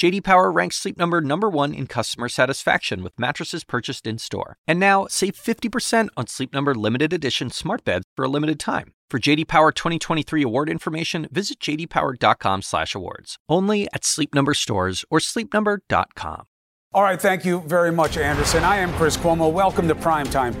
JD Power ranks Sleep Number number 1 in customer satisfaction with mattresses purchased in-store. And now, save 50% on Sleep Number limited edition smart beds for a limited time. For JD Power 2023 award information, visit jdpower.com/awards. Only at Sleep Number stores or sleepnumber.com. All right, thank you very much, Anderson. I am Chris Cuomo. Welcome to Primetime.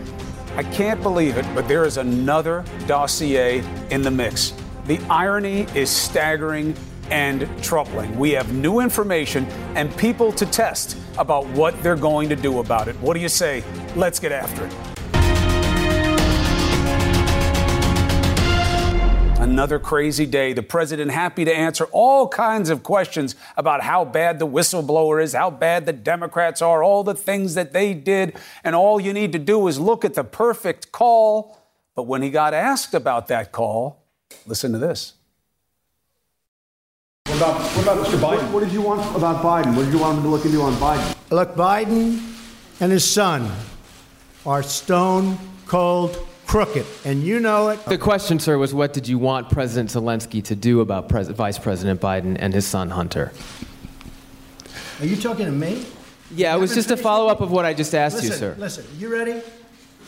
I can't believe it, but there is another dossier in the mix. The irony is staggering and troubling. We have new information and people to test about what they're going to do about it. What do you say? Let's get after it. Another crazy day. The president happy to answer all kinds of questions about how bad the whistleblower is, how bad the Democrats are, all the things that they did. And all you need to do is look at the perfect call. But when he got asked about that call, listen to this. What about, what about Mr. Biden? What, what did you want about Biden? What did you want him to look into on Biden? Look, Biden and his son are stone cold crooked, and you know it. The question, sir, was what did you want President Zelensky to do about Pres- Vice President Biden and his son Hunter? Are you talking to me? Yeah, it was just a follow up of what I just asked listen, you, sir. Listen, you ready?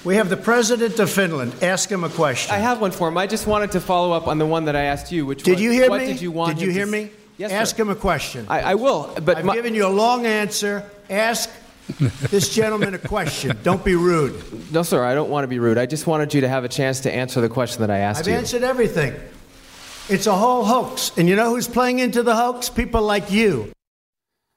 We have the president of Finland. Ask him a question. I have one for him. I just wanted to follow up on the one that I asked you, which did was you hear what me? did you want? Did you hear to me? s- Yes, Ask sir. him a question. I, I will, but I've my- given you a long answer. Ask this gentleman a question. Don't be rude. no, sir, I don't want to be rude. I just wanted you to have a chance to answer the question that I asked you. I've answered everything. It's a whole hoax. And you know who's playing into the hoax? People like you.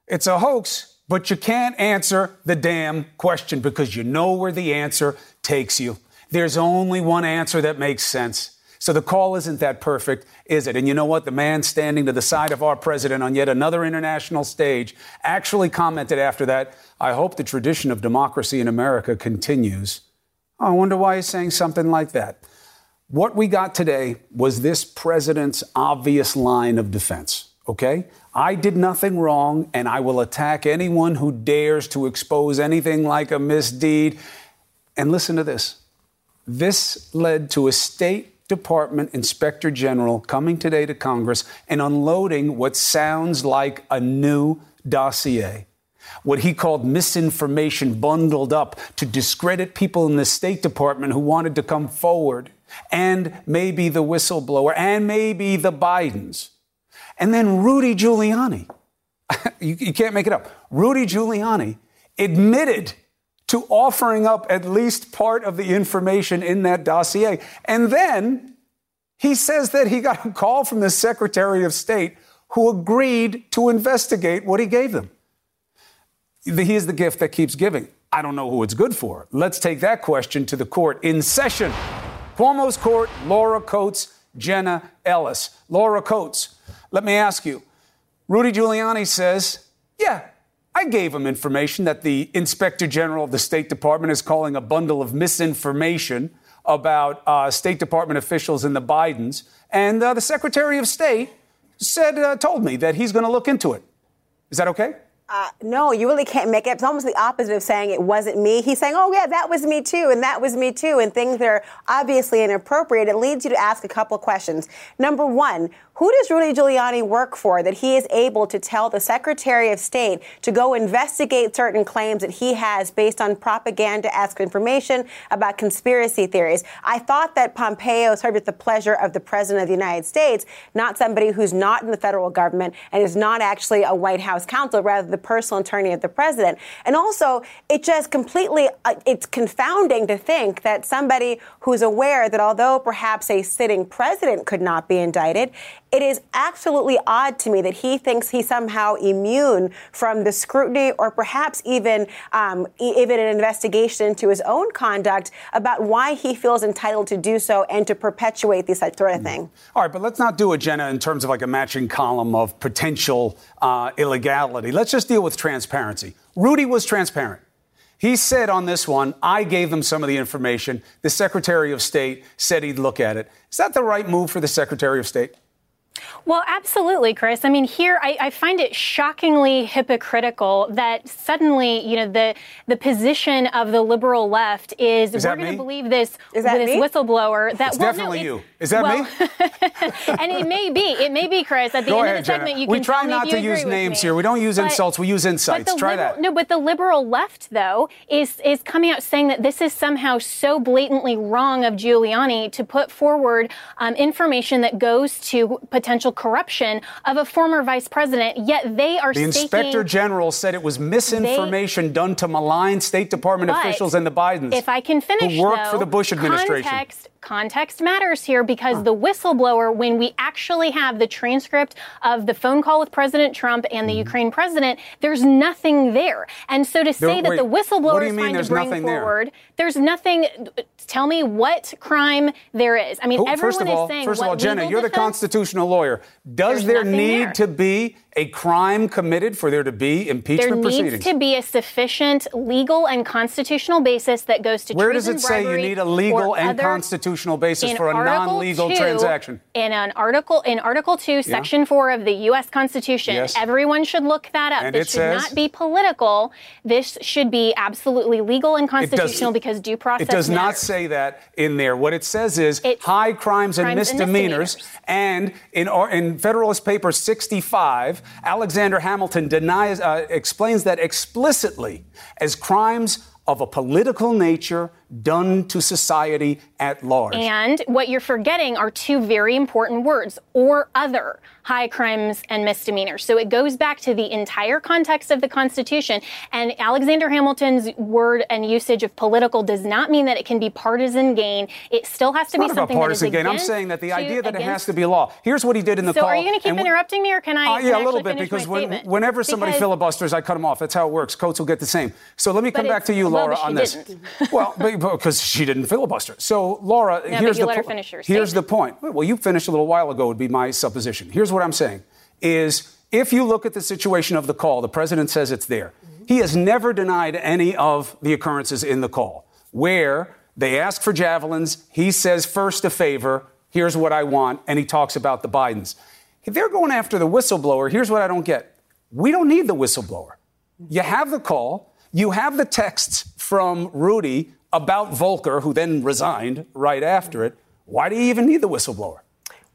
It's a hoax, but you can't answer the damn question because you know where the answer takes you. There's only one answer that makes sense. So the call isn't that perfect, is it? And you know what? The man standing to the side of our president on yet another international stage actually commented after that I hope the tradition of democracy in America continues. Oh, I wonder why he's saying something like that. What we got today was this president's obvious line of defense, okay? I did nothing wrong, and I will attack anyone who dares to expose anything like a misdeed. And listen to this this led to a State Department Inspector General coming today to Congress and unloading what sounds like a new dossier. What he called misinformation bundled up to discredit people in the State Department who wanted to come forward, and maybe the whistleblower, and maybe the Bidens. And then Rudy Giuliani. you, you can't make it up. Rudy Giuliani admitted to offering up at least part of the information in that dossier. And then he says that he got a call from the Secretary of State who agreed to investigate what he gave them. Here's the gift that keeps giving. I don't know who it's good for. Let's take that question to the court in session. Cuomo's court, Laura Coates, Jenna Ellis. Laura Coates, let me ask you. Rudy Giuliani says, yeah, I gave him information that the Inspector General of the State Department is calling a bundle of misinformation about uh, State Department officials and the Bidens. And uh, the Secretary of State said, uh, told me that he's going to look into it. Is that okay? Uh, no, you really can't make it. It's almost the opposite of saying it wasn't me. He's saying, oh, yeah, that was me too, and that was me too, and things that are obviously inappropriate. It leads you to ask a couple questions. Number one, who does Rudy Giuliani work for that he is able to tell the Secretary of State to go investigate certain claims that he has based on propaganda esque information about conspiracy theories? I thought that Pompeo served at the pleasure of the President of the United States, not somebody who's not in the federal government and is not actually a White House counsel, rather the personal attorney of the President. And also, it just completely, uh, it's confounding to think that somebody who's aware that although perhaps a sitting president could not be indicted, it is absolutely odd to me that he thinks he's somehow immune from the scrutiny or perhaps even um, even an investigation into his own conduct about why he feels entitled to do so and to perpetuate this sort of thing. All right, but let's not do it, Jenna, in terms of like a matching column of potential uh, illegality. Let's just deal with transparency. Rudy was transparent. He said on this one, I gave them some of the information. The Secretary of State said he'd look at it. Is that the right move for the Secretary of State? Well, absolutely, Chris. I mean, here I, I, find it shockingly hypocritical that suddenly, you know, the the position of the liberal left is, is we're going to believe this this whistleblower. That it's well, definitely no, you. Is that well, me? and it may be. It may be, Chris. At the Go end ahead, of the segment, Jenna. you we can try tell not me to if you use names here. We don't use but, insults. We use insights. But Try liberal, that. No, but the liberal left, though, is is coming out saying that this is somehow so blatantly wrong of Giuliani to put forward um, information that goes to potential corruption of a former vice president. Yet they are the inspector general said it was misinformation they, done to malign State Department officials and the Bidens. If I can finish, who worked though, for the Bush administration. Context, context matters here because the whistleblower, when we actually have the transcript of the phone call with President Trump and the mm-hmm. Ukraine president, there's nothing there. And so to say there, that wait, the whistleblower is trying to bring forward, there? there's nothing. Tell me what crime there is. I mean, Who, everyone first of all, is saying. First of all, Jenna, you're defense? the constitutional lawyer. Does there need there. to be a crime committed for there to be impeachment there proceedings? needs to be a sufficient legal and constitutional basis that goes to Where does it say you need a legal and constitutional basis for a non-legal 2, transaction? In an article in Article 2, Section 4 of the US Constitution. Yes. Everyone should look that up. And this it should says, not be political. This should be absolutely legal and constitutional does, because due process It does matters. not say that in there. What it says is It's high crimes, and, crimes and misdemeanors. misdemeanors. And in, in Federalist Paper 65, Alexander Hamilton denies, uh, explains that explicitly as crimes of a political nature done to society at large. And what you're forgetting are two very important words or other high crimes and misdemeanors. So it goes back to the entire context of the Constitution. And Alexander Hamilton's word and usage of political does not mean that it can be partisan gain. It still has to it's be something about partisan that is gain. I'm saying that the idea that against, it has to be law. Here's what he did in the so call. are you going to keep and interrupting me, or can I? Uh, yeah, a little bit because when, whenever somebody Because- filibusters, I cut them off. That's how it works. Coates will get the same. So let me come back to you, Laura, she on this. well, because she didn't filibuster. So Laura, No, here's the let po- finish your here's the point. Well, you finished a little while ago. Would be my supposition. Here's what I'm saying: is if you look at the situation of the call, the president says it's there. He has never denied any of the occurrences in the call where they ask for javelins. He says first a favor. Here's what I want, and he talks about the Bidens. If they're going after the whistleblower, here's what I don't get. We don't need the whistleblower. You have the call. You have the texts from Rudy about Volker, who then resigned right after it. Why do you even need the whistleblower?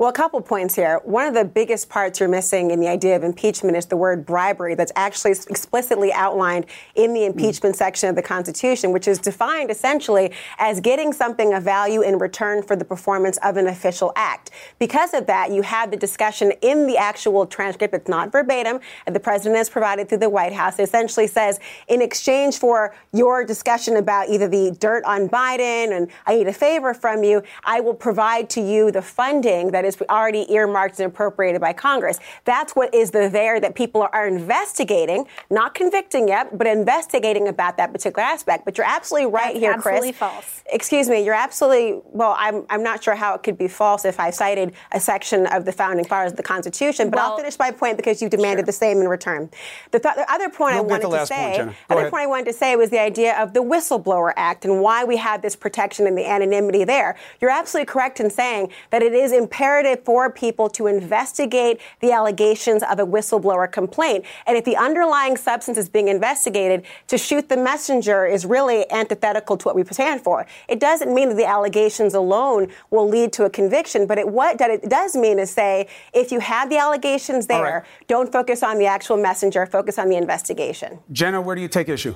Well, a couple points here. One of the biggest parts you're missing in the idea of impeachment is the word bribery that's actually explicitly outlined in the hmm. impeachment section of the Constitution, which is defined essentially as getting something of value in return for the performance of an official act. Because of that, you have the discussion in the actual transcript. It's not verbatim. The president has provided through the White House. It essentially says, in exchange for your discussion about either the dirt on Biden and I need a favor from you, I will provide to you the funding that is already earmarked and appropriated by Congress. That's what is the there that people are investigating, not convicting yet, but investigating about that particular aspect. But you're absolutely right That's here, absolutely Chris. false. Excuse me, you're absolutely well. I'm I'm not sure how it could be false if I cited a section of the founding fathers of the Constitution, but I'll finish my point because you demanded sure. the same in return. The, th- the other point You'll I wanted the to last point, say, Jenna. Other ahead. point I wanted to say was the idea of the Whistleblower Act and why we have this protection and the anonymity there. You're absolutely correct in saying that it is imperative for people to investigate the allegations of a whistleblower complaint. And if the underlying substance is being investigated, to shoot the messenger is really antithetical to what we stand for. It doesn't mean that the allegations alone will lead to a conviction, but it, what that it does mean is say, if you have the allegations there, right. don't focus on the actual messenger, focus on the investigation. Jenna, where do you take issue?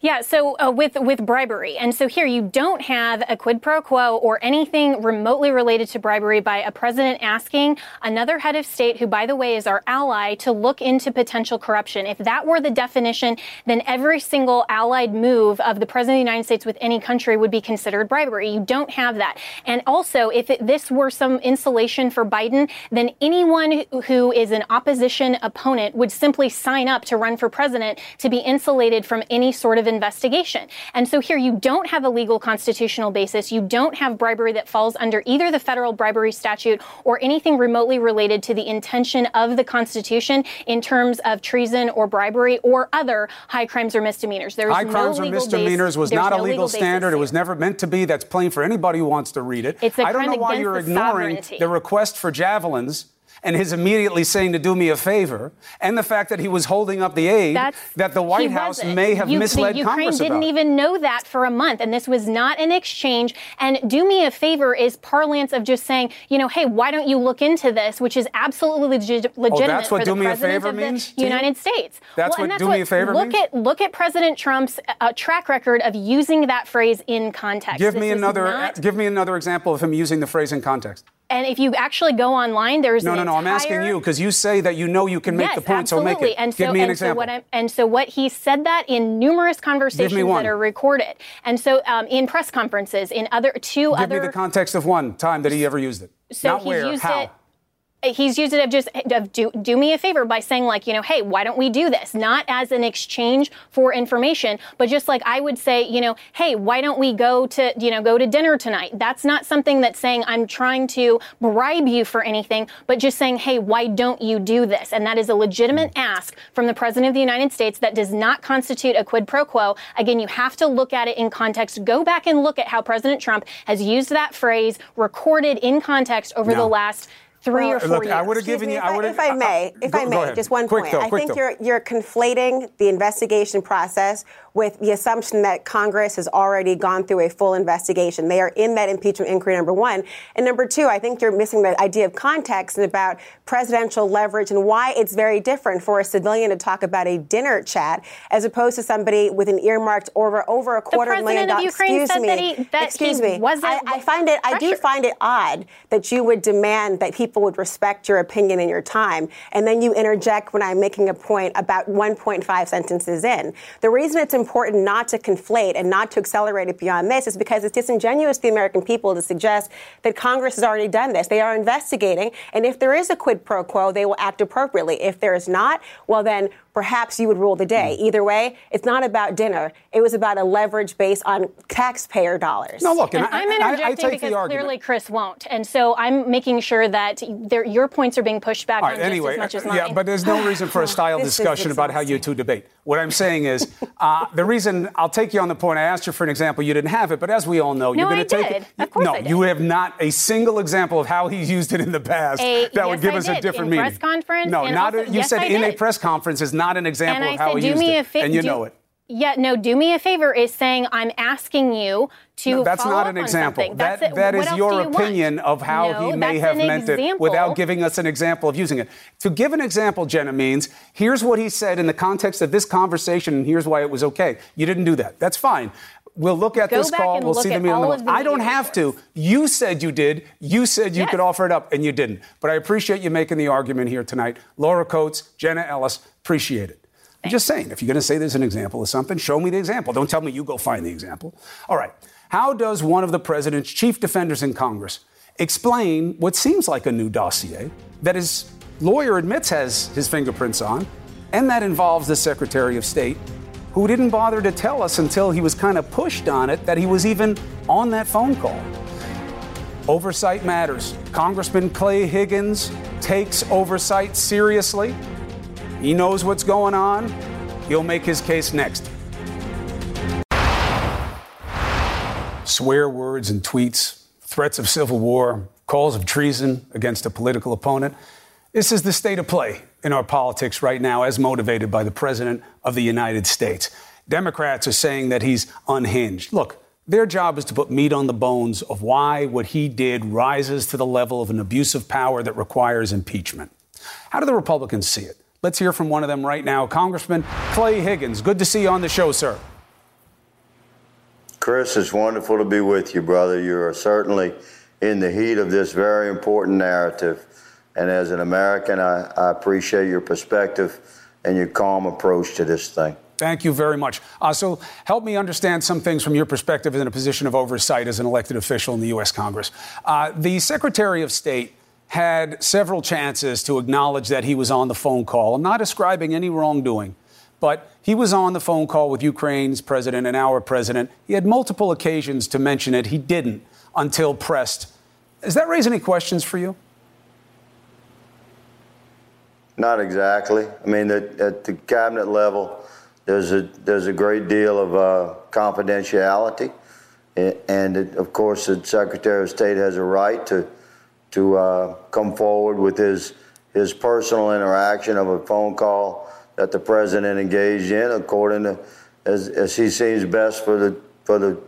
Yeah, so uh, with with bribery, and so here you don't have a quid pro quo or anything remotely related to bribery by a president asking another head of state, who by the way is our ally, to look into potential corruption. If that were the definition, then every single allied move of the president of the United States with any country would be considered bribery. You don't have that, and also if it, this were some insulation for Biden, then anyone who is an opposition opponent would simply sign up to run for president to be insulated from any sort of investigation. And so here you don't have a legal constitutional basis. You don't have bribery that falls under either the federal bribery statute or anything remotely related to the intention of the Constitution in terms of treason or bribery or other high crimes or misdemeanors. There is High no crimes or legal misdemeanors base- was there's not a no legal basis standard. It was never meant to be. That's plain for anybody who wants to read it. It's a I don't know why you're the ignoring sovereignty. the request for javelins and his immediately saying to do me a favor, and the fact that he was holding up the aid That's, that the White House wasn't. may have you, misled the Ukraine Congress didn't about. even know that for a month, and this was not an exchange. And do me a favor is parlance of just saying, you know, hey, why don't you look into this, which is absolutely legi- legitimate Oh, that's what for do the me a favor of the means you? United States. That's well, what that's do me a favor look means? at look at President Trump's uh, track record of using that phrase in context. Give This me another. not- give me another example of him using the phrase in context. And if you actually go online, there's No, no, no. I'm asking you because you say that you know you can make yes, the point, absolutely. so make it. And so, give me an and example. So what I'm, and so what he said that in numerous conversations that are recorded, and so um, in press conferences, in other two give other. Give me the context of one time that he ever used it. so Not he's where. used how. it. He's used it of just of do, do me a favor by saying like you know hey why don't we do this? Not as an exchange for information but just like I would say you know hey why don't we go to you know go to dinner tonight? That's not something that's saying I'm trying to bribe you for anything but just saying hey why don't you do this? And that is a legitimate ask from the president of the United States that does not constitute a quid pro quo. Again you have to look at it in context. Go back and look at how President Trump has used that phrase recorded in context over No. the last three or four Look, years. I would have Excuse given me, you. if I I, would if I may, if go, I go may, just one quick point. Though, I think though. you're you're conflating the investigation process with the assumption that Congress has already gone through a full investigation. They are in that impeachment inquiry. Number one, and number two, I think you're missing the idea of context and about presidential leverage and why it's very different for a civilian to talk about a dinner chat as opposed to somebody with an earmarked over over a quarter million president of dollars. Ukraine Excuse said me. that he- that Excuse he me. wasn't I, I find it. I do find it odd that you would demand that people would respect your opinion and your time, and then you interject when I'm making a point about 1.5 sentences in. The reason it's important not to conflate and not to accelerate it beyond this is because it's disingenuous to the American people to suggest that Congress has already done this. They are investigating, and if there is a quid pro quo, they will act appropriately. If there is not, well, then perhaps you would rule the day. Hmm. Either way, it's not about dinner. It was about a leverage based on taxpayer dollars. No, look, and, And I, I'm I- I, interjecting take because the clearly Chris won't, and so I'm making sure that there, your points are being pushed back All on right, anyway, just as much as mine. yeah, but there's no reason for a style discussion about how you two debate. What I'm saying is, uh, the reason I'll take you on the point. I asked you for an example, you didn't have it, but as we all know, you're going to take did. it. Of course no, did. you have not a single example of how he's used it in the past A- that would give I us a different In meeting. press conference No, not also- a, you yes, said I in a press conference is not an example and of I how said, he do used me it, a and you know it. Yeah, no, do me a favor is saying I'm asking you to. No, that's not up an example. That, That's that What is your you want? opinion of how No, he may have an meant it without giving us an example of using it. To give an example, Jenna, means here's what he said in the context of this conversation, and here's why it was okay. You didn't do that. That's fine. We'll look at Go this call. We'll see the meeting. the I don't have to. You said you did. You said you Yes. could offer it up, and you didn't. But I appreciate you making the argument here tonight. Laura Coates, Jenna Ellis, appreciate it. I'm just saying, if you're going to say there's an example of something, show me the example. Don't tell me you go find the example. All right. How does one of the president's chief defenders in Congress explain what seems like a new dossier that his lawyer admits has his fingerprints on, and that involves the Secretary of State, who didn't bother to tell us until he was kind of pushed on it that he was even on that phone call? Oversight matters. Congressman Clay Higgins takes oversight seriously. He knows what's going on. He'll make his case next. Swear words and tweets, threats of civil war, calls of treason against a political opponent. This is the state of play in our politics right now, as motivated by the President of the United States. Democrats are saying that he's unhinged. Look, their job is to put meat on the bones of why what he did rises to the level of an abuse of power that requires impeachment. How do the Republicans see it? Let's hear from one of them right now, Congressman Clay Higgins. Good to see you on the show, sir. Chris, it's wonderful to be with you, brother. You are certainly in the heat of this very important narrative. And as an American, I, I appreciate your perspective and your calm approach to this thing. Thank you very much. Uh, so, help me understand some things from your perspective in a position of oversight as an elected official in the U.S. Congress. Uh, the Secretary of State had several chances to acknowledge that he was on the phone call. I'm not ascribing any wrongdoing, but he was on the phone call with Ukraine's president and our president. He had multiple occasions to mention it. He didn't until pressed. Does that raise any questions for you? Not exactly. I mean, at, the cabinet level, there's a there's a great deal of uh, confidentiality, and it, of course, the Secretary of State has a right to to uh, come forward with his his personal interaction of a phone call that the president engaged in, according to as, as he seems best for the for the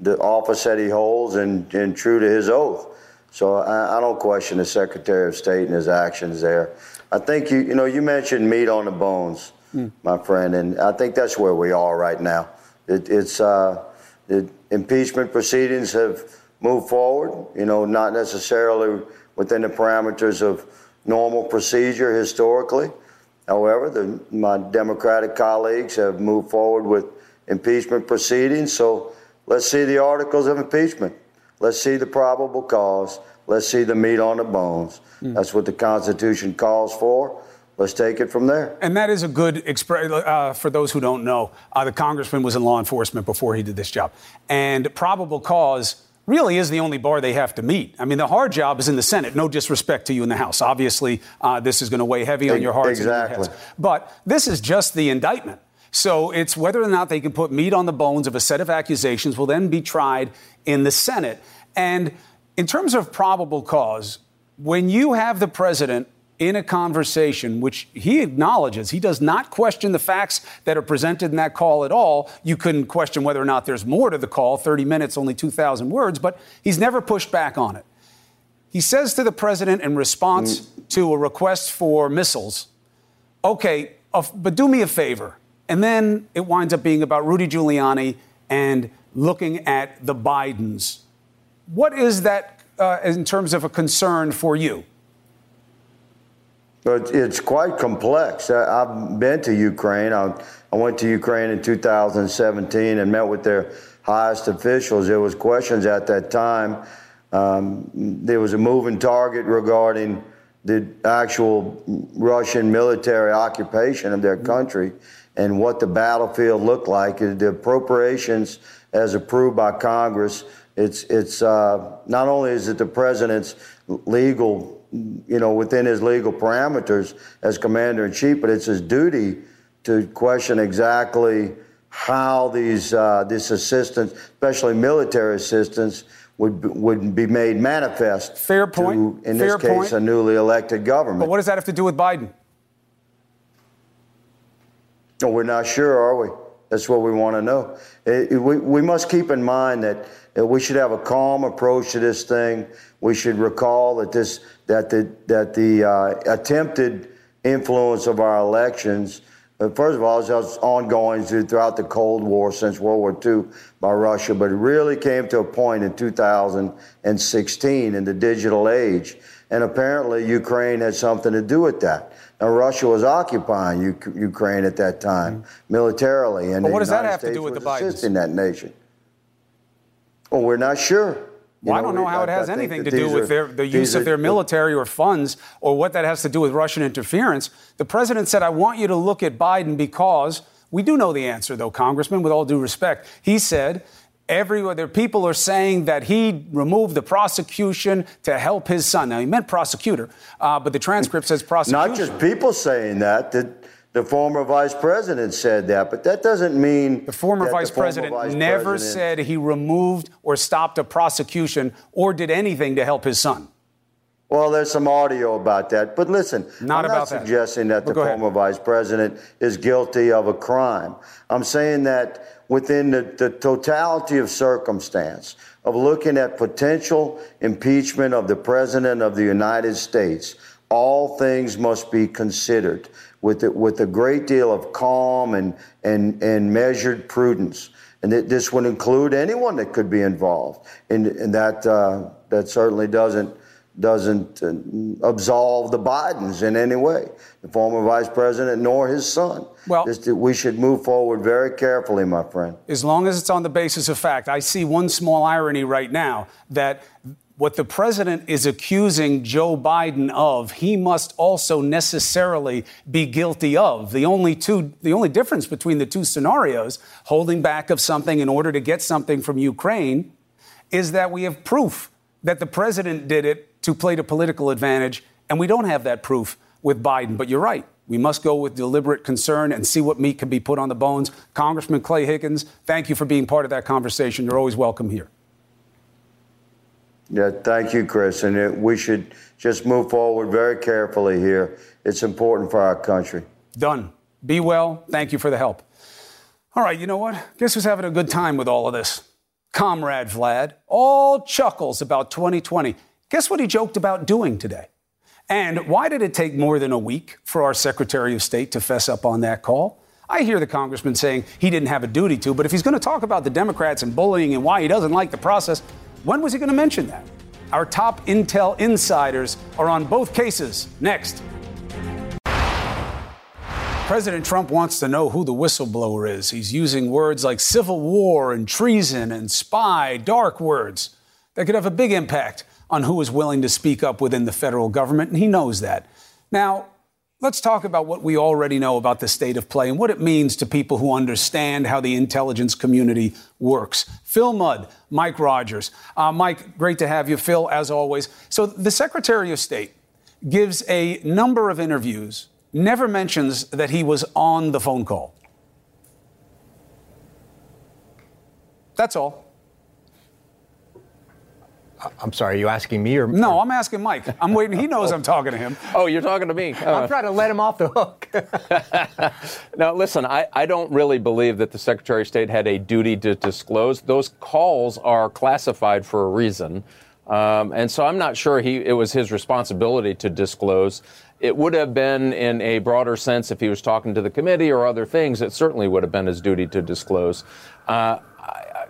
the office that he holds and, and true to his oath. So I, I don't question the Secretary of State and his actions there. I think you you know you mentioned meat on the bones, mm. my friend, and I think that's where we are right now. It, it's uh, the impeachment proceedings have moved forward. You know, not necessarily within the parameters of normal procedure historically. However, the, my Democratic colleagues have moved forward with impeachment proceedings. So let's see the articles of impeachment. Let's see the probable cause. Let's see the meat on the bones. Mm. That's what the Constitution calls for. Let's take it from there. And that is a good expression uh, for those who don't know. Uh, the congressman was in law enforcement before he did this job. And probable cause really is the only bar they have to meet. I mean, the hard job is in the Senate. No disrespect to you in the House. Obviously, uh, this is going to weigh heavy on your hearts exactly. and your heads. But this is just the indictment. So it's whether or not they can put meat on the bones of a set of accusations will then be tried in the Senate. And in terms of probable cause, when you have the president in a conversation, which he acknowledges, he does not question the facts that are presented in that call at all. You couldn't question whether or not there's more to the call 30 minutes, only 2,000 words, but he's never pushed back on it. He says to the president in response mm. to a request for missiles, okay, but do me a favor. And then it winds up being about Rudy Giuliani and looking at the Bidens. What is that uh, in terms of a concern for you? But it's quite complex. I've been to Ukraine. I, went to Ukraine in 2017 and met with their highest officials. There was questions at that time. Um, there was a moving target regarding the actual Russian military occupation of their country and what the battlefield looked like. The appropriations, as approved by Congress, it's it's uh, not only is it the president's legal you know, within his legal parameters as commander in chief, but it's his duty to question exactly how these uh, this assistance, especially military assistance, would would be made manifest. Fair point. To, in Fair this case, point. a newly elected government. But what does that have to do with Biden? No, we're not sure, are we? That's what we want to know. It, it, we, we must keep in mind that, that we should have a calm approach to this thing. We should recall that this that the that the uh, attempted influence of our elections, uh, first of all, is ongoing throughout the Cold War since World War II by Russia, but it really came to a point in 2016 in the digital age, and apparently Ukraine had something to do with that. Now, Russia was occupying U- Ukraine at that time mm-hmm. militarily, and but what does United that have States to do with the Bidens? assisting that nation? Well, we're not sure. Well, I don't know how it has anything to do with their, the use of their military or funds or what that has to do with Russian interference. The president said, I want you to look at Biden because we do know the answer, though, Congressman, with all due respect. He said, Everywhere there, people are saying that he removed the prosecution to help his son. Now he meant prosecutor, uh, but the transcript says prosecution. Not just people saying that. The, the former vice president said that, but that doesn't mean the former vice the former president vice never president... said he removed or stopped a prosecution or did anything to help his son. Well, there's some audio about that, but listen, not I'm about not suggesting that but the former ahead. vice president is guilty of a crime. I'm saying that within the, the totality of circumstance of looking at potential impeachment of the president of the United States, all things must be considered with, it, with a great deal of calm and, and, and measured prudence. And it, this would include anyone that could be involved. And, and that, uh, that certainly doesn't, doesn't uh, absolve the Bidens in any way, the former vice president nor his son. Well, this, we should move forward very carefully, my friend. As long as it's on the basis of fact. I see one small irony right now that what the president is accusing Joe Biden of, he must also necessarily be guilty of. The only two, the only difference between the two scenarios, holding back of something in order to get something from Ukraine, is that we have proof that the president did it to play to political advantage, and we don't have that proof with Biden. But you're right. We must go with deliberate concern and see what meat can be put on the bones. Congressman Clay Higgins, thank you for being part of that conversation. You're always welcome here. Yeah, thank you, Chris. And it, we should just move forward very carefully here. It's important for our country. Done. Be well. Thank you for the help. All right, you know what? Guess who's having a good time with all of this? Comrade Vlad. All chuckles about 2020. Guess what he joked about doing today? And why did it take more than a week for our Secretary of State to fess up on that call? I hear the congressman saying he didn't have a duty to, but if he's going to talk about the Democrats and bullying and why he doesn't like the process, when was he going to mention that? Our top intel insiders are on both cases. Next. President Trump wants to know who the whistleblower is. He's using words like civil war and treason and spy, dark words that could have a big impact on who is willing to speak up within the federal government, and he knows that. Now, let's talk about what we already know about the state of play and what it means to people who understand how the intelligence community works. Phil Mudd, Mike Rogers. Uh, Mike, great to have you. Phil, as always. So, the Secretary of State gives a number of interviews never mentions that he was on the phone call. That's all. I'm sorry, are you asking me or No, I'm asking Mike. I'm waiting. He knows I'm talking to him. Oh, you're talking to me. Uh, I'm trying to let him off the hook. now, listen, I, I don't really believe that the Secretary of State had a duty to disclose. Those calls are classified for a reason. Um, and so I'm not sure he, it was his responsibility to disclose. It would have been, in a broader sense, if he was talking to the committee or other things, it certainly would have been his duty to disclose. Uh, I,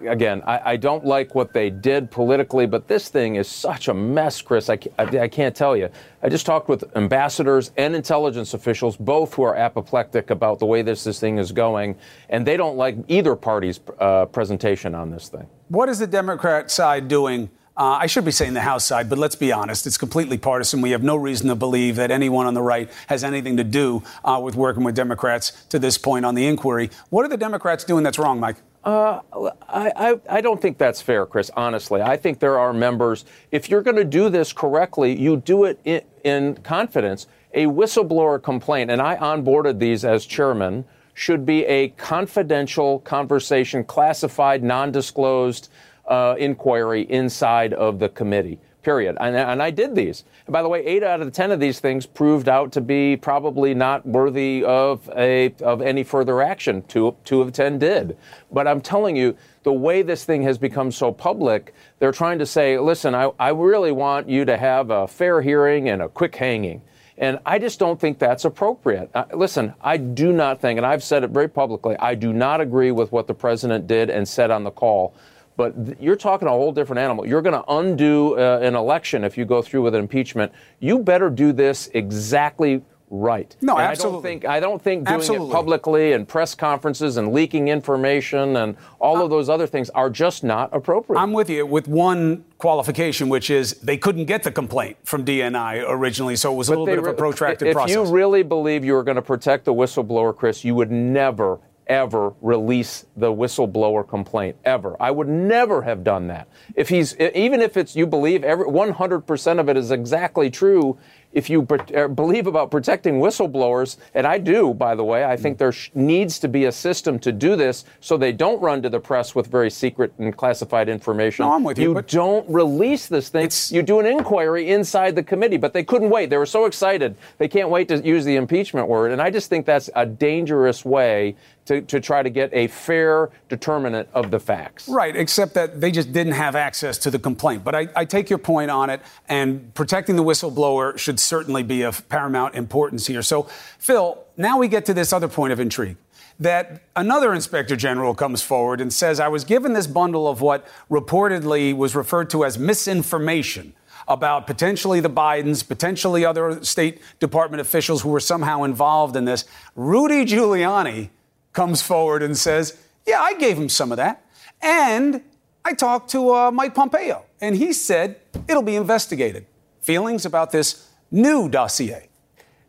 again, I, I, don't like what they did politically, but this thing is such a mess, Chris. I, I, I, can't tell you. I just talked with ambassadors and intelligence officials, both who are apoplectic about the way this, this thing is going, and they don't like either party's uh, presentation on this thing. What is the Democrat side doing? Uh, I should be saying the House side, but let's be honest, it's completely partisan. We have no reason to believe that anyone on the right has anything to do uh, with working with Democrats to this point on the inquiry. What are the Democrats doing that's wrong, Mike? Uh, I, I, I, don't think that's fair, Chris, honestly. I think there are members, if you're going to do this correctly, you do it in, in confidence. A whistleblower complaint, and I onboarded these as chairman, should be a confidential conversation, classified, non disclosed uh, inquiry inside of the committee. Period. And, and, I did these. And by the way, eight out of the ten of these things proved out to be probably not worthy of a of any further action. Two two of ten did. But I'm telling you, the way this thing has become so public, they're trying to say, listen, I, I really want you to have a fair hearing and a quick hanging. And I just don't think that's appropriate. Uh, listen, I do not think, and I've said it very publicly, I do not agree with what the president did and said on the call. But th- you're talking a whole different animal. You're going to undo uh, an election if you go through with an impeachment. You better do this exactly right. No, and absolutely. I don't think I don't think doing absolutely. it publicly and press conferences and leaking information and all of those other things are just not appropriate. I'm with you with one qualification, which is they couldn't get the complaint from DNI originally, so it was a but little bit of a protracted if process. If you really believe you were going to protect the whistleblower, Chris, you would never ever release the whistleblower complaint ever. I would never have done that. If he's even if it's you believe every 100% of it is exactly true, if you uh, believe about protecting whistleblowers, and I do, by the way, I think there sh- needs to be a system to do this so they don't run to the press with very secret and classified information. No, I'm with you. You don't release this thing. You do an inquiry inside the committee, but they couldn't wait. They were so excited. They can't wait to use the impeachment word. And I just think that's a dangerous way to, to try to get a fair determinant of the facts. Right, except that they just didn't have access to the complaint. But I, I take your point on it, and protecting the whistleblower should certainly be of paramount importance here. So, Phil, now we get to this other point of intrigue that another inspector general comes forward and says, I was given this bundle of what reportedly was referred to as misinformation about potentially the Bidens, potentially other State Department officials who were somehow involved in this. Rudy Giuliani comes forward and says, Yeah, I gave him some of that. And I talked to uh, Mike Pompeo, and he said it'll be investigated. Feelings about this new dossier?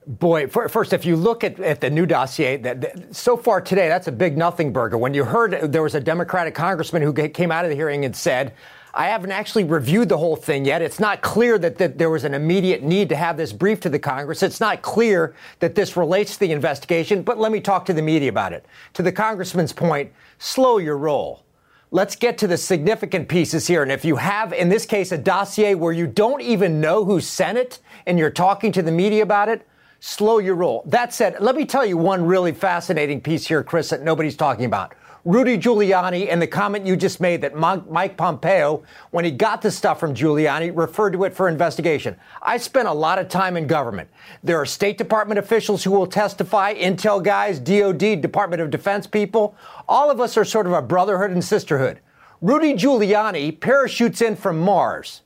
Boy, first, if you look at, at the new dossier, that, that, so far today, that's a big nothing burger. When you heard there was a Democratic congressman who came out of the hearing and said, I haven't actually reviewed the whole thing yet. It's not clear that, that there was an immediate need to have this brief to the Congress. It's not clear that this relates to the investigation, but let me talk to the media about it. To the congressman's point, slow your roll. let's get to the significant pieces here. And if you have, in this case, a dossier where you don't even know who sent it and you're talking to the media about it, slow your roll. That said, let me tell you one really fascinating piece here, Chris, that nobody's talking about. Rudy Giuliani and the comment you just made that Mike Pompeo, when he got the stuff from Giuliani, referred to it for investigation. I spent a lot of time in government. There are State Department officials who will testify, intel guys, DOD, Department of Defense people. All of us are sort of a brotherhood and sisterhood. Rudy Giuliani parachutes in from Mars.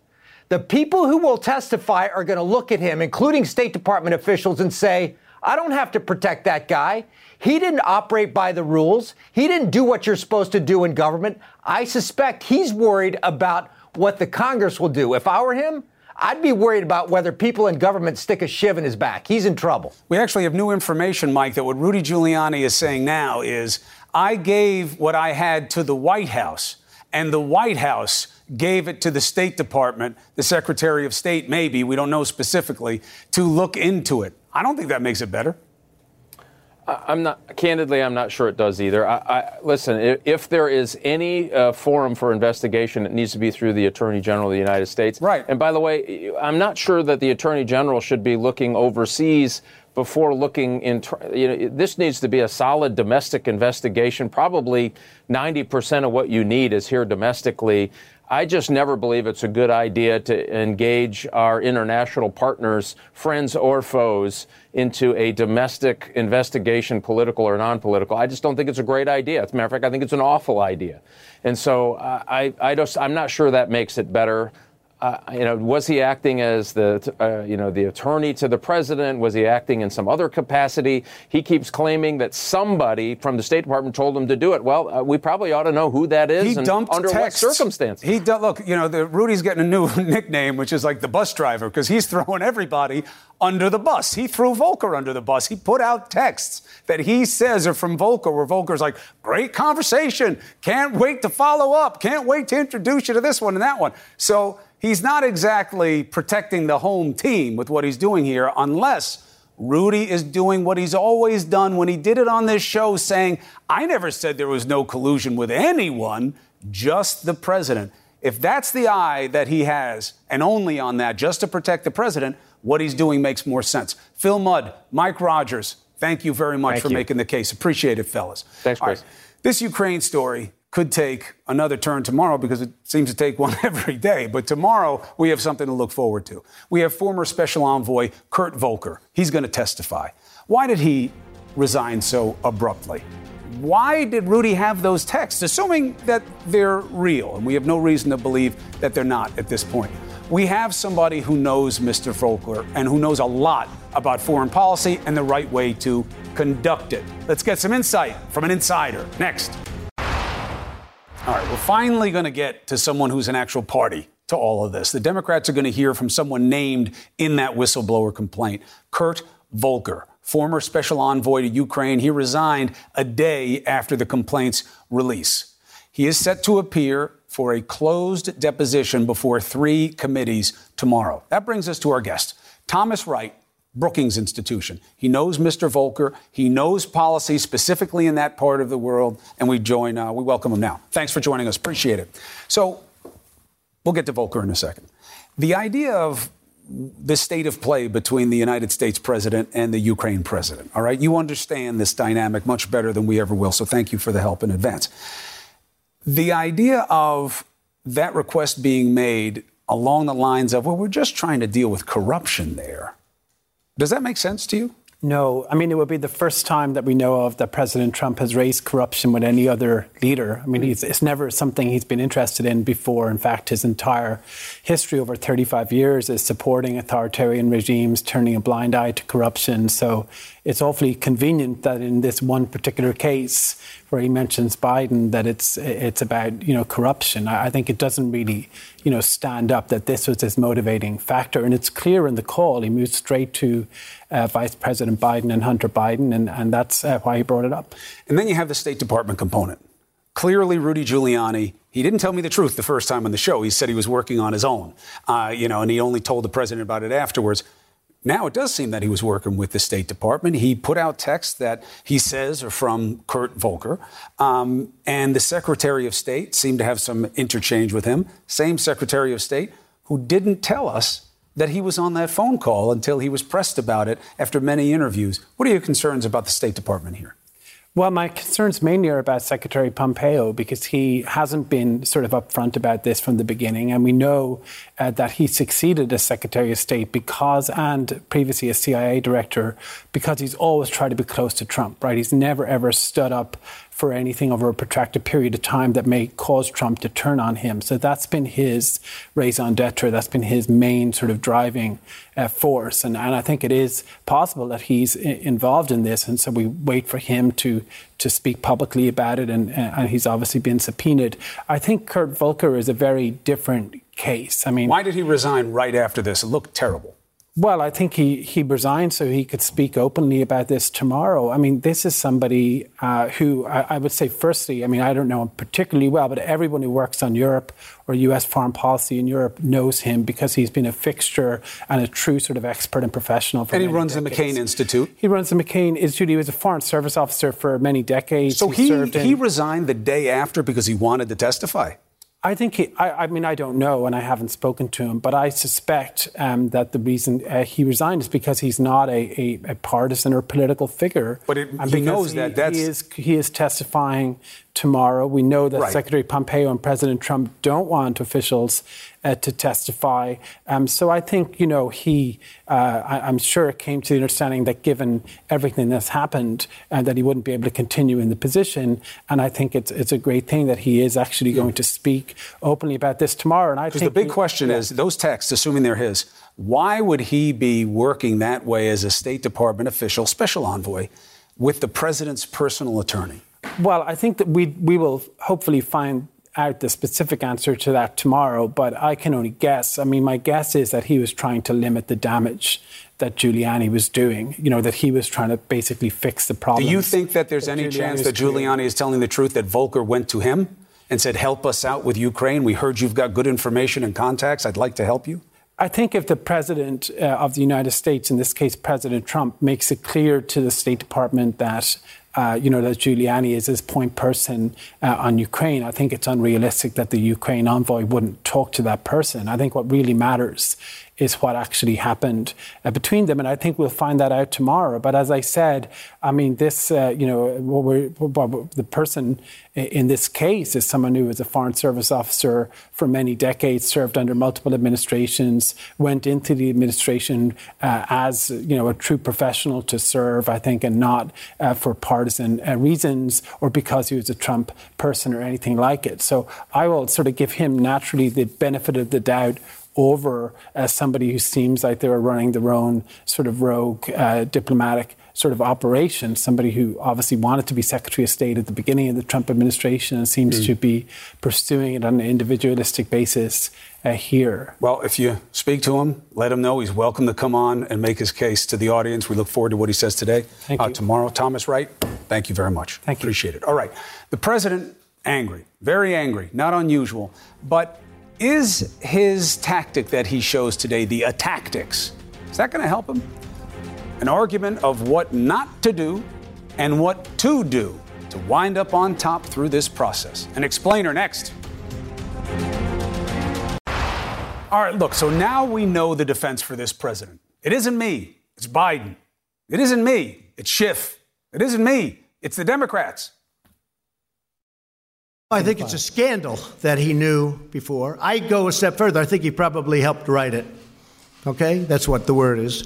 The people who will testify are going to look at him, including State Department officials, and say, I don't have to protect that guy. He didn't operate by the rules. He didn't do what you're supposed to do in government. I suspect he's worried about what the Congress will do. If I were him, I'd be worried about whether people in government stick a shiv in his back. He's in trouble. We actually have new information, Mike, that what Rudy Giuliani is saying now is I gave what I had to the White House, and the White House gave it to the State Department, the Secretary of State, maybe, we don't know specifically, to look into it. I don't think that makes it better. I'm not candidly. I'm not sure it does either. I, I, listen, if, if, there is any uh, forum for investigation, it needs to be through the Attorney General of the United States. Right. And by the way, I'm not sure that the Attorney General should be looking overseas before looking in. You know, this needs to be a solid domestic investigation. Probably 90% of what you need is here domestically. I just never believe it's a good idea to engage our international partners, friends or foes, into a domestic investigation, political or non political. I just don't think it's a great idea. As a matter of fact, I think it's an awful idea. And so uh, I, I just, I'm not sure that makes it better uh, you know, was he acting as the, uh, you know, the attorney to the president? Was he acting in some other capacity? He keeps claiming that somebody from the State Department told him to do it. Well, uh, we probably ought to know who that is he and dumped under texts. what circumstances. He look, you know, the, Rudy's getting a new nickname, which is like the bus driver, because he's throwing everybody under the bus. He threw Volker under the bus. He put out texts that he says are from Volker, where Volker's like, great conversation. Can't wait to follow up. Can't wait to introduce you to this one and that one. So he's not exactly protecting the home team with what he's doing here unless Rudy is doing what he's always done when he did it on this show, saying, I never said there was no collusion with anyone, just the president. If that's the eye that he has, and only on that, just to protect the president, what he's doing makes more sense. Phil Mudd, Mike Rogers, thank you very much thank for you. making the case. Appreciate it, fellas. Thanks, Chris. Right. This Ukraine story could take another turn tomorrow because it seems to take one every day. But tomorrow, we have something to look forward to. We have former special envoy Kurt Volker. He's going to testify. Why did he resign so abruptly? Why did Rudy have those texts, assuming that they're real? And we have no reason to believe that they're not at this point. We have somebody who knows Mr. Volker and who knows a lot about foreign policy and the right way to conduct it. Let's get some insight from an insider next. All right, we're finally going to get to someone who's an actual party to all of this. The Democrats are going to hear from someone named in that whistleblower complaint, Kurt Volker, former special envoy to Ukraine. He resigned a day after the complaint's release. He is set to appear for a closed deposition before three committees tomorrow. That brings us to our guest, Thomas Wright, Brookings Institution. He knows Mr. Volker. He knows policy specifically in that part of the world, and we join. Uh, we welcome him now. Thanks for joining us. Appreciate it. So, we'll get to Volker in a second. The idea of the state of play between the United States president and the Ukraine president. All right, you understand this dynamic much better than we ever will. So, thank you for the help in advance. The idea of that request being made along the lines of, well, we're just trying to deal with corruption there does that make sense to you? No. I mean, it would be the first time that we know of that President Trump has raised corruption with any other leader. I mean, it's never something he's been interested in before. In fact, his entire history over 35 years is supporting authoritarian regimes, turning a blind eye to corruption. So it's awfully convenient that in this one particular case, where he mentions Biden, that it's it's about you know corruption. I, think it doesn't really you know stand up that this was his motivating factor, and it's clear in the call. He moved straight to uh, Vice President Biden and Hunter Biden, and and that's uh, why he brought it up. And then you have the State Department component. Clearly, Rudy Giuliani he didn't tell me the truth the first time on the show. He said he was working on his own, uh, you know, and he only told the president about it afterwards. Now it does seem that he was working with the State Department. He put out texts that he says are from Kurt Volker. Um, and the Secretary of State seemed to have some interchange with him. Same Secretary of State who didn't tell us that he was on that phone call until he was pressed about it after many interviews. What are your concerns about the State Department here? Well, my concerns mainly are about Secretary Pompeo because he hasn't been sort of upfront about this from the beginning. And we know uh, that he succeeded as Secretary of State because, and previously as CIA director, because he's always tried to be close to Trump, right? He's never ever stood up for anything over a protracted period of time that may cause Trump to turn on him. So that's been his raison d'etre. That's been his main sort of driving uh, force. And, and I think it is possible that he's I- involved in this. And so we wait for him to to speak publicly about it. And, and he's obviously been subpoenaed. I think Kurt Volker is a very different case. I mean, why did he resign right after this? It looked terrible. Well, I think he, he resigned so he could speak openly about this tomorrow. I mean, this is somebody uh, who I, I, would say, firstly, I mean, I don't know him particularly well, but everyone who works on Europe or US foreign policy in Europe knows him because he's been a fixture and a true sort of expert and professional. For and he runs decades. the McCain Institute. He runs the McCain Institute. He was a foreign service officer for many decades. So he, he, he resigned the day after because he wanted to testify. I think he, I, I, mean, I don't know, and I haven't spoken to him, but I suspect um, that the reason uh, he resigned is because he's not a, a, a partisan or political figure. But it, he knows he, that that's... He is, he is testifying tomorrow. We know that right. Secretary Pompeo and President Trump don't want officials uh, to testify. Um, so I think, you know, he, uh, I, am sure it came to the understanding that given everything that's happened, uh, that he wouldn't be able to continue in the position. And I think it's, it's a great thing that he is actually yeah. going to speak openly about this tomorrow. And I think the big he, question yeah. is those texts, assuming they're his, why would he be working that way as a State Department official, special envoy, with the president's personal attorney? Well, I think that we we will hopefully find out the specific answer to that tomorrow, but I can only guess. I mean, my guess is that he was trying to limit the damage that Giuliani was doing. You know, that he was trying to basically fix the problem. Do you think that there's that any Giuliani chance that Giuliani creating. is telling the truth that Volker went to him and said, "Help us out with Ukraine. We heard you've got good information and contacts. I'd like to help you." I think if the president uh, of the United States, in this case President Trump, makes it clear to the State Department that uh, you know, that Giuliani is his point person uh, on Ukraine. I think it's unrealistic that the Ukraine envoy wouldn't talk to that person. I think what really matters is what actually happened uh, between them, and I think we'll find that out tomorrow. But as I said, I mean, this, uh, you know, what we're, what the person in this case is someone who was a foreign service officer for many decades, served under multiple administrations, went into the administration uh, as you know a true professional to serve, I think, and not uh, for partisan uh, reasons or because he was a Trump person or anything like it. So I will sort of give him naturally the benefit of the doubt over as somebody who seems like they were running their own sort of rogue uh, diplomatic sort of operation, somebody who obviously wanted to be Secretary of State at the beginning of the Trump administration and seems mm. to be pursuing it on an individualistic basis uh, here. Well, if you speak to him, let him know he's welcome to come on and make his case to the audience. We look forward to what he says today. Thank uh, you. Tomorrow, Thomas Wright, thank you very much. Thank you. Appreciate it. All right. The president, angry, very angry, not unusual, but is his tactic that he shows today, the tactics, is that going to help him? An argument of what not to do and what to do to wind up on top through this process. An explainer next. All right, look, so now we know the defense for this president. It isn't me, it's Biden. It isn't me, it's Schiff. It isn't me, it's the Democrats. I think it's a scandal that he knew before. I go a step further. I think he probably helped write it. Okay? That's what the word is.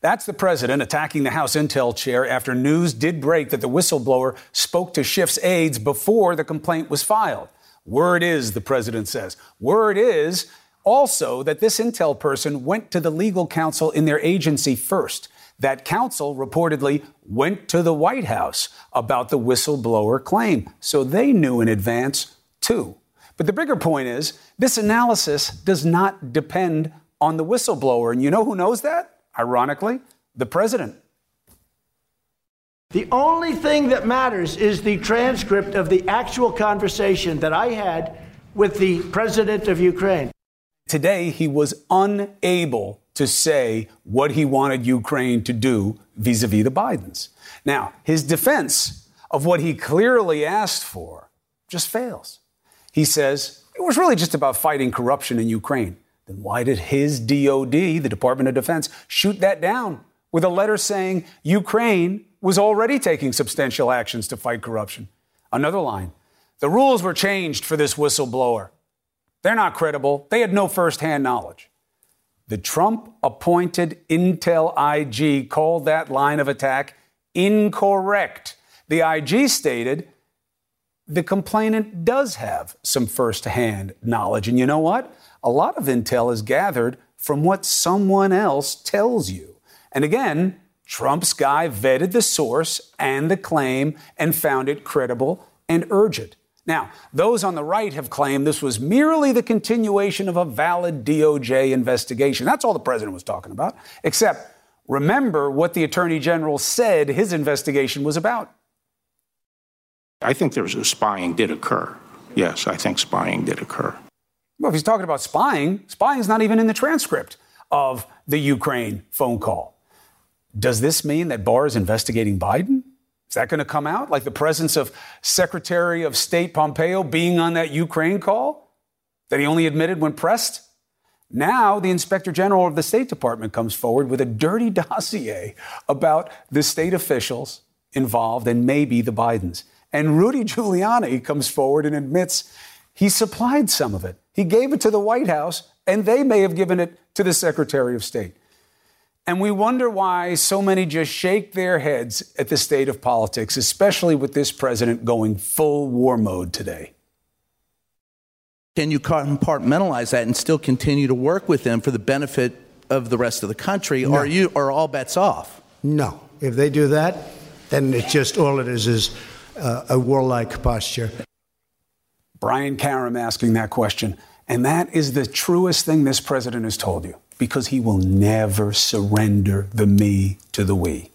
That's the president attacking the House Intel chair after news did break that the whistleblower spoke to Schiff's aides before the complaint was filed. Word is, the president says, word is also that this Intel person went to the legal counsel in their agency first. That counsel reportedly went to the White House about the whistleblower claim. So they knew in advance, too. But the bigger point is this analysis does not depend on the whistleblower. And you know who knows that? Ironically, the president. The only thing that matters is the transcript of the actual conversation that I had with the president of Ukraine. Today, he was unable to say what he wanted Ukraine to do vis a vis the Bidens. Now, his defense of what he clearly asked for just fails. He says it was really just about fighting corruption in Ukraine. Then why did his DOD, the Department of Defense, shoot that down with a letter saying Ukraine was already taking substantial actions to fight corruption? Another line the rules were changed for this whistleblower. They're not credible. They had no firsthand knowledge. The Trump appointed Intel IG called that line of attack incorrect. The IG stated the complainant does have some firsthand knowledge. And you know what? A lot of intel is gathered from what someone else tells you. And again, Trump's guy vetted the source and the claim and found it credible and urgent. Now, those on the right have claimed this was merely the continuation of a valid DOJ investigation. That's all the president was talking about. Except, remember what the attorney general said his investigation was about. I think there was a spying did occur. Yes, I think spying did occur. Well, if he's talking about spying, spying is not even in the transcript of the Ukraine phone call. Does this mean that Barr is investigating Biden? Is that going to come out? Like the presence of Secretary of State Pompeo being on that Ukraine call that he only admitted when pressed? Now, the Inspector General of the State Department comes forward with a dirty dossier about the state officials involved and maybe the Bidens. And Rudy Giuliani comes forward and admits he supplied some of it. He gave it to the White House, and they may have given it to the Secretary of State. And we wonder why so many just shake their heads at the state of politics, especially with this president going full war mode today. Can you compartmentalize that and still continue to work with them for the benefit of the rest of the country? No. Or are you are all bets off? No. If they do that, then it's just all it is is uh, a warlike posture. Brian Karem asking that question. And that is the truest thing this president has told you because he will never surrender the me to the we.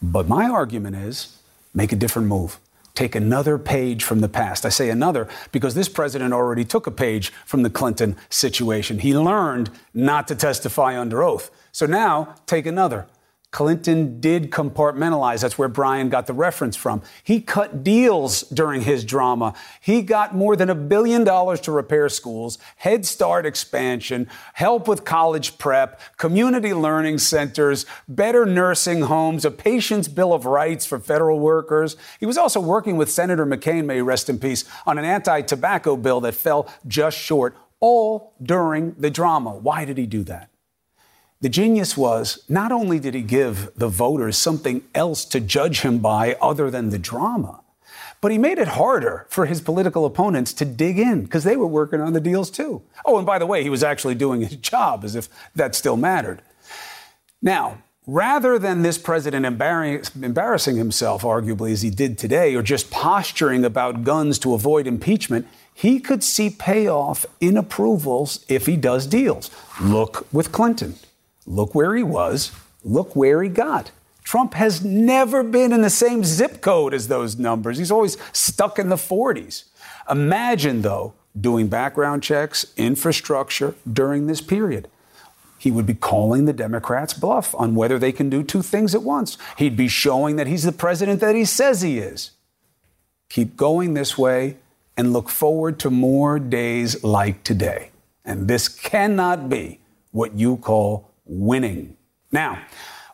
But my argument is make a different move. Take another page from the past. I say another because this president already took a page from the Clinton situation. He learned not to testify under oath. So now take another. Clinton did compartmentalize. That's where Brian got the reference from. He cut deals during his drama. He got more than a billion dollars to repair schools, Head Start expansion, help with college prep, community learning centers, better nursing homes, a patient's bill of rights for federal workers. He was also working with Senator McCain, may rest in peace, on an anti tobacco bill that fell just short, all during the drama. Why did he do that? The genius was not only did he give the voters something else to judge him by other than the drama, but he made it harder for his political opponents to dig in because they were working on the deals too. Oh, and by the way, he was actually doing his job as if that still mattered. Now, rather than this president embarrassing himself, arguably, as he did today, or just posturing about guns to avoid impeachment, he could see payoff in approvals if he does deals. Look with Clinton. Look where he was. Look where he got. Trump has never been in the same zip code as those numbers. He's always stuck in the 40s. Imagine, though, doing background checks, infrastructure during this period. He would be calling the Democrats bluff on whether they can do two things at once. He'd be showing that he's the president that he says he is. Keep going this way and look forward to more days like today. And this cannot be what you call winning. Now,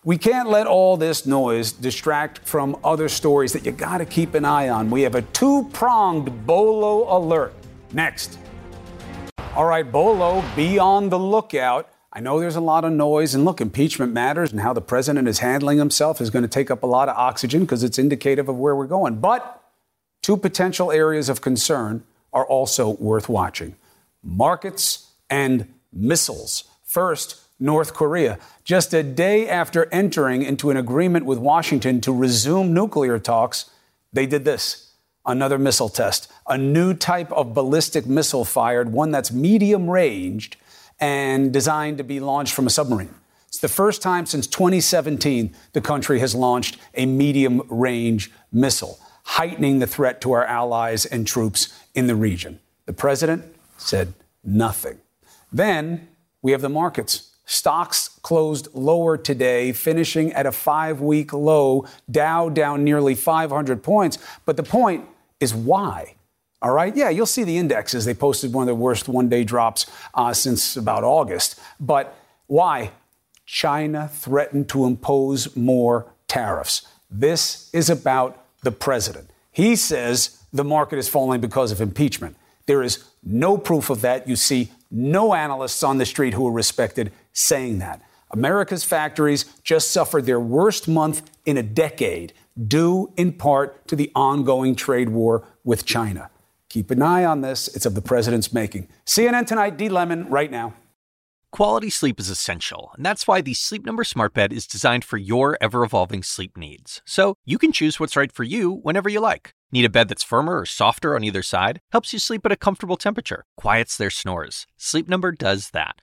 we can't let all this noise distract from other stories that you got to keep an eye on. We have a two pronged Bolo alert next. All right, Bolo, be on the lookout. I know there's a lot of noise, and look, impeachment matters, and how the president is handling himself is going to take up a lot of oxygen because it's indicative of where we're going. But two potential areas of concern are also worth watching markets and missiles. First, North Korea. Just a day after entering into an agreement with Washington to resume nuclear talks, they did this another missile test, a new type of ballistic missile fired, one that's medium ranged and designed to be launched from a submarine. It's the first time since 2017 the country has launched a medium range missile, heightening the threat to our allies and troops in the region. The president said nothing. Then we have the markets. Stocks closed lower today, finishing at a five week low, Dow down nearly 500 points. But the point is why? All right, yeah, you'll see the indexes. They posted one of the worst one day drops uh, since about August. But why? China threatened to impose more tariffs. This is about the president. He says the market is falling because of impeachment. There is no proof of that. You see no analysts on the street who are respected saying that. America's factories just suffered their worst month in a decade, due in part to the ongoing trade war with China. Keep an eye on this. It's of the president's making. CNN tonight, D. Lemon, right now. Quality sleep is essential, and that's why the Sleep Number Smart Bed is designed for your ever evolving sleep needs. So you can choose what's right for you whenever you like. Need a bed that's firmer or softer on either side? Helps you sleep at a comfortable temperature, quiets their snores. Sleep Number does that.